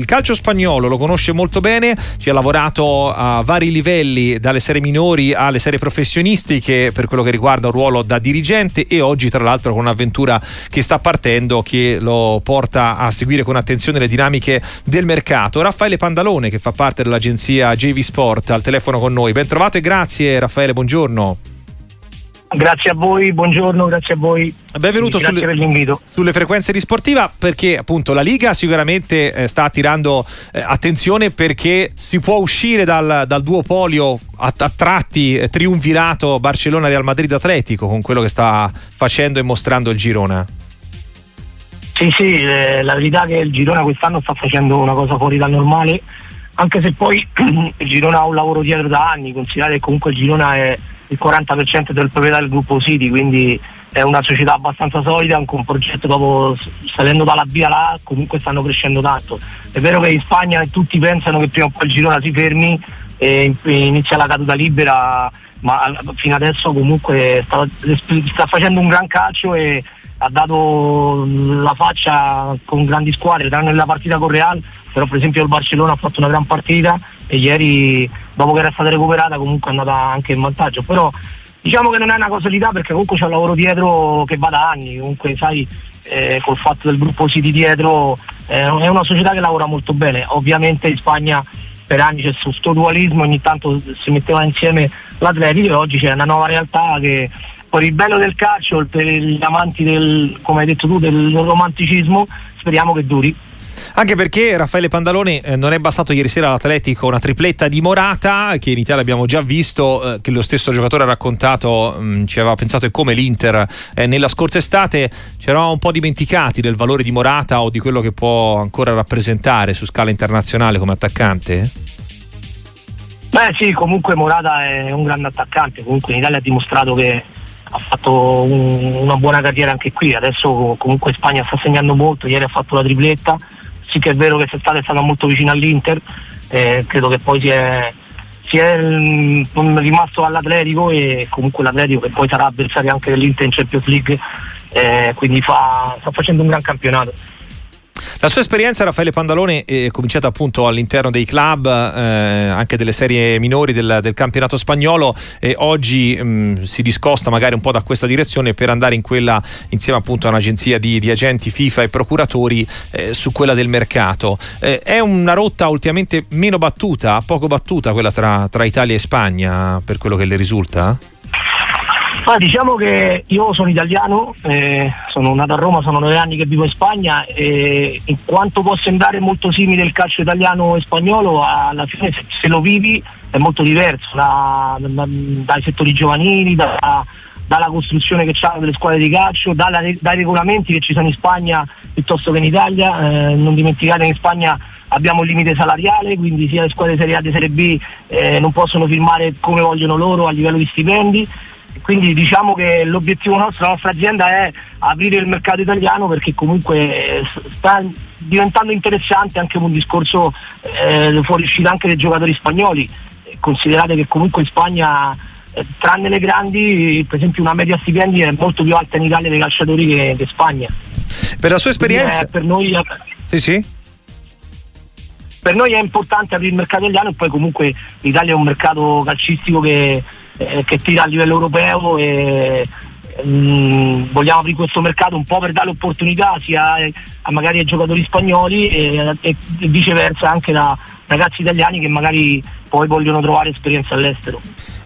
il calcio spagnolo lo conosce molto bene, ci ha lavorato a vari livelli, dalle serie minori alle serie professionistiche per quello che riguarda un ruolo da dirigente e oggi tra l'altro con un'avventura che sta partendo che lo porta a seguire con attenzione le dinamiche del mercato. Raffaele Pandalone che fa parte dell'agenzia JV Sport al telefono con noi. Ben trovato e grazie Raffaele, buongiorno. Grazie a voi, buongiorno, grazie a voi. Benvenuto grazie sulle, per l'invito. sulle frequenze di Sportiva perché appunto la Liga sicuramente eh, sta attirando eh, attenzione perché si può uscire dal, dal duopolio a, a tratti eh, triunvirato Barcellona-Real Madrid-Atletico con quello che sta facendo e mostrando il Girona. Sì, sì, eh, la verità è che il Girona quest'anno sta facendo una cosa fuori dal normale, anche se poi il Girona ha un lavoro dietro da anni, considerate che comunque il Girona è il 40% del proprietà del gruppo City, quindi è una società abbastanza solida, anche un progetto dopo salendo dalla via là comunque stanno crescendo tanto. È vero che in Spagna tutti pensano che prima o poi il Girona si fermi e inizia la caduta libera, ma fino adesso comunque sta, sta facendo un gran calcio e ha dato la faccia con grandi squadre, tranne la partita con Real, però per esempio il Barcellona ha fatto una gran partita e ieri dopo che era stata recuperata comunque è andata anche in vantaggio, però diciamo che non è una casualità perché comunque c'è un lavoro dietro che va da anni, comunque sai eh, col fatto del gruppo City dietro eh, è una società che lavora molto bene, ovviamente in Spagna per anni c'è questo dualismo, ogni tanto si metteva insieme l'Atletico e oggi c'è una nuova realtà che per il bello del calcio, per gli amanti del, come hai detto tu, del romanticismo, speriamo che duri. Anche perché Raffaele Pandaloni eh, non è bastato ieri sera all'Atletico una tripletta di Morata, che in Italia abbiamo già visto, eh, che lo stesso giocatore ha raccontato, mh, mm, ci aveva pensato è come l'Inter eh, nella scorsa estate, ci eravamo un po' dimenticati del valore di Morata o di quello che può ancora rappresentare su scala internazionale come attaccante? Beh sì, comunque Morata è un grande attaccante, comunque in Italia ha dimostrato che ha fatto un, una buona carriera anche qui, adesso comunque Spagna sta segnando molto, ieri ha fatto la tripletta, sì che è vero che quest'estate è stata molto vicina all'Inter, eh, credo che poi si è, si è mh, mm, rimasto all'Atletico e comunque l'Atletico che poi sarà avversario anche dell'Inter in Champions League, eh, quindi fa, sta facendo un gran campionato. La sua esperienza, Raffaele Pandalone, è cominciata appunto all'interno dei club, eh, anche delle serie minori del, del campionato spagnolo e oggi mh, mm, si discosta magari un po' da questa direzione per andare in quella, insieme appunto a un'agenzia di, di agenti FIFA e procuratori, eh, su quella del mercato. Eh, è una rotta ultimamente meno battuta, poco battuta quella tra, tra Italia e Spagna, per quello che le risulta? Ah, diciamo che io sono italiano, eh, sono nato a Roma, sono nove anni che vivo in Spagna e in quanto può sembrare molto simile il calcio italiano e spagnolo, alla fine se, lo vivi è molto diverso da, da, dai settori giovanili, da, dalla costruzione che hanno delle squadre di calcio, dalla, dai regolamenti che ci sono in Spagna piuttosto che in Italia. Eh, non dimenticate che in Spagna abbiamo il limite salariale, quindi sia le squadre Serie A che Serie B eh, non possono firmare come vogliono loro a livello di stipendi quindi diciamo che l'obiettivo nostro, la nostra azienda è aprire il mercato italiano perché comunque sta diventando interessante anche un discorso eh, fuoriuscita anche dei giocatori spagnoli. Considerate che comunque in Spagna eh, tranne le grandi, per esempio una media stipendi è molto più alta in Italia dei calciatori che, in Spagna. Per la sua esperienza? È, per noi sì, sì. Per noi è importante aprire il mercato italiano e poi comunque l'Italia è un mercato calcistico che eh, che tira a livello europeo e mh, mm, vogliamo aprire questo mercato un po' per dare opportunità sia a, magari ai giocatori spagnoli e, e, viceversa anche da ragazzi italiani che magari poi vogliono trovare esperienza all'estero.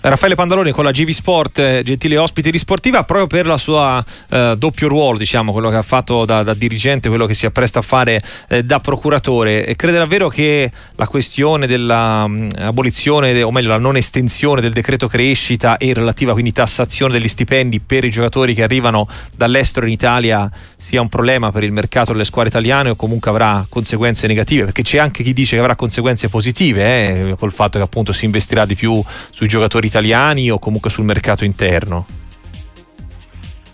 Raffaele Pandaloni con la GV Sport, eh, gentile ospite di Sportiva, proprio per la sua eh, doppio ruolo, diciamo, quello che ha fatto da, da, dirigente, quello che si appresta a fare eh, da procuratore. E crede davvero che la questione dell'abolizione, mm, o meglio la non estensione del decreto crescita e relativa quindi tassazione degli stipendi per i giocatori che arrivano dall'estero in Italia sia un problema per il mercato delle squadre italiane o comunque avrà conseguenze negative? Perché c'è anche chi dice che avrà conseguenze positive eh, col fatto che appunto si investirà di più sui giocatori italiani o comunque sul mercato interno?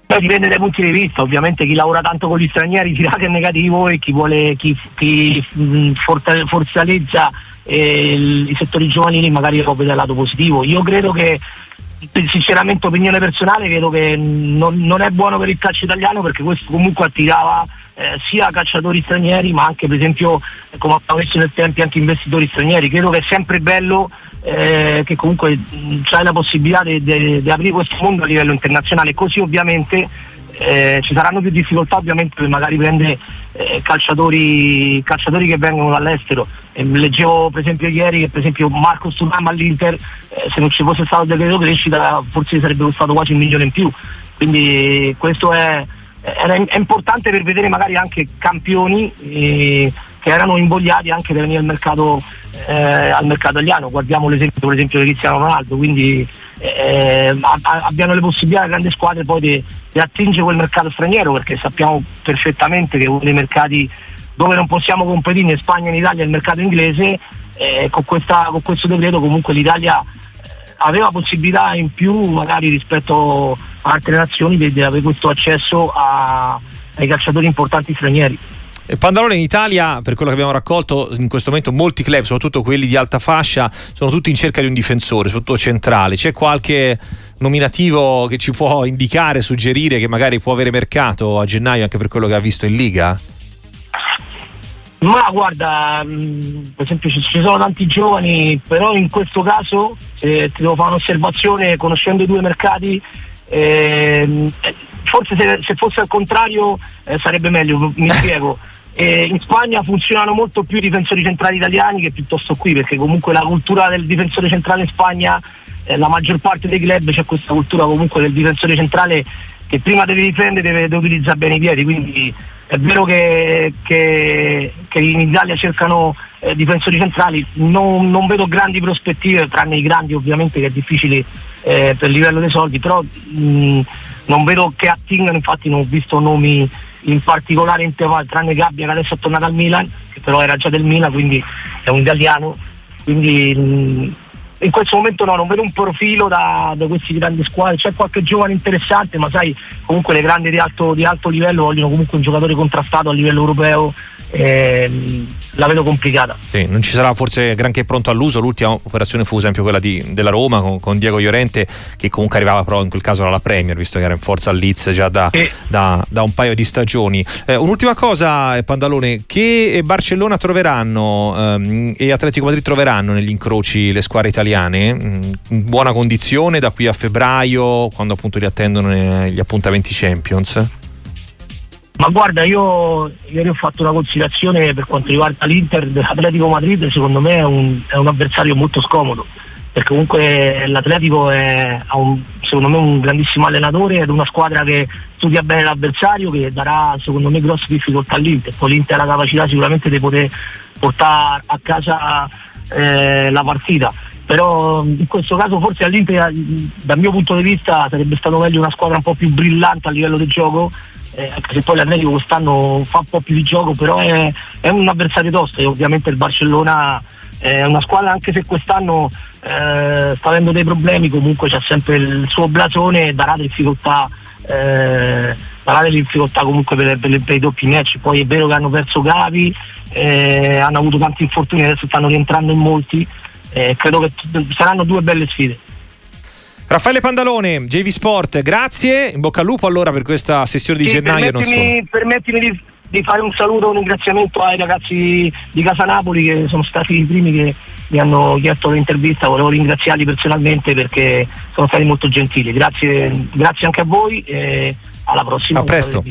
Poi dipende dai punti di vista, ovviamente chi lavora tanto con gli stranieri che è negativo e chi vuole chi, chi mm, forzaleggia eh, i settori giovanili magari lo vede dal lato positivo. Io credo che sinceramente opinione personale credo che non, non, è buono per il calcio italiano perché questo comunque attirava eh, sia calciatori stranieri ma anche per esempio come abbiamo visto nel tempo anche investitori stranieri. Credo che è sempre bello eh, che comunque c'è la possibilità di aprire questo mondo a livello internazionale, così ovviamente eh, ci saranno più difficoltà ovviamente per magari prendere eh, calciatori, calciatori, che vengono dall'estero. Eh, leggevo per esempio ieri che per esempio Marco Sturm all'Inter, eh, se non ci fosse stato il decreto crescita forse sarebbe costato quasi un milione in più. Quindi questo è, è, importante per vedere magari anche campioni eh, che erano invogliati anche per venire al mercato, eh, al mercato italiano. Guardiamo l'esempio per esempio di Cristiano Ronaldo, quindi eh, abbiano le possibilità grandi squadre poi di, di attingere quel mercato straniero perché sappiamo perfettamente che uno dei mercati dove non possiamo competere in Spagna e in Italia è il mercato inglese, eh, con, questa, con, questo decreto comunque l'Italia aveva possibilità in più magari rispetto a altre nazioni di, avere questo accesso a, ai calciatori importanti stranieri. Pandalone in Italia, per quello che abbiamo raccolto, in questo momento molti club, soprattutto quelli di alta fascia, sono tutti in cerca di un difensore, soprattutto centrale. C'è qualche nominativo che ci può indicare, suggerire che magari può avere mercato a gennaio anche per quello che ha visto in Liga? Ma guarda, mm, per esempio ci, sono tanti giovani, però in questo caso se ti devo fare un'osservazione conoscendo i due mercati, ehm, forse se, se, fosse al contrario eh, sarebbe meglio, mi spiego. Eh, in Spagna funzionano molto più i difensori centrali italiani che piuttosto qui, perché comunque la cultura del difensore centrale in Spagna, eh, la maggior parte dei club c'è questa cultura comunque del difensore centrale che prima deve difendere deve, deve utilizzare bene i piedi, quindi è vero che, che, che in Italia cercano eh, difensori centrali, non, non, vedo grandi prospettive, tranne i grandi ovviamente che è difficile eh, per il livello dei soldi, però mh, non vedo che attingano, infatti non ho visto nomi in particolare in Teval, tranne Gabbia che adesso è tornato al Milan, che però era già del Milan, quindi è un italiano, quindi mh, in questo momento no, non vedo un profilo da, da questi grandi squadre, c'è qualche giovane interessante, ma sai, comunque le grandi di alto, di alto livello vogliono comunque un giocatore contrastato a livello europeo eh, la vedo complicata. Sì, non ci sarà forse granché pronto all'uso. L'ultima operazione fu esempio quella di, della Roma con, con, Diego Llorente, che comunque arrivava però in quel caso dalla Premier, visto che era in forza al Leeds già da, sì. da, da un paio di stagioni. Eh, un'ultima cosa, eh, Pandalone, che Barcellona troveranno ehm, e Atletico Madrid troveranno negli incroci le squadre italiane? Mm, in buona condizione da qui a febbraio, quando appunto li attendono eh, gli appuntamenti Champions? Ma guarda, io ieri ho fatto una considerazione per quanto riguarda l'Inter dell'Atletico Madrid, secondo me è un, è un avversario molto scomodo, perché comunque l'Atletico è, ha un, secondo me un grandissimo allenatore ed una squadra che studia bene l'avversario, che darà secondo me grosse difficoltà all'Inter. Poi l'Inter ha la capacità sicuramente di poter portare a casa eh, la partita però in questo caso forse all'Inter dal mio punto di vista sarebbe stato meglio una squadra un po' più brillante a livello del gioco eh, anche se poi l'Atletico quest'anno fa un po' più di gioco però è, è un avversario tosto. E ovviamente il Barcellona è una squadra anche se quest'anno eh, sta avendo dei problemi comunque c'è sempre il suo blasone e darà difficoltà eh, darà difficoltà comunque per, per, per, i doppi match. Poi è vero che hanno perso Gavi eh, hanno avuto tanti infortuni adesso stanno rientrando in molti eh, credo che saranno due belle sfide. Raffaele Pandalone, JV Sport, grazie, in bocca al lupo allora per questa sessione di sì, gennaio. Permettimi, permettimi di, di, fare un saluto, un ringraziamento ai ragazzi di Casa Napoli che sono stati i primi che mi hanno chiesto l'intervista, volevo ringraziarli personalmente perché sono stati molto gentili. Grazie, grazie anche a voi e alla prossima. A presto.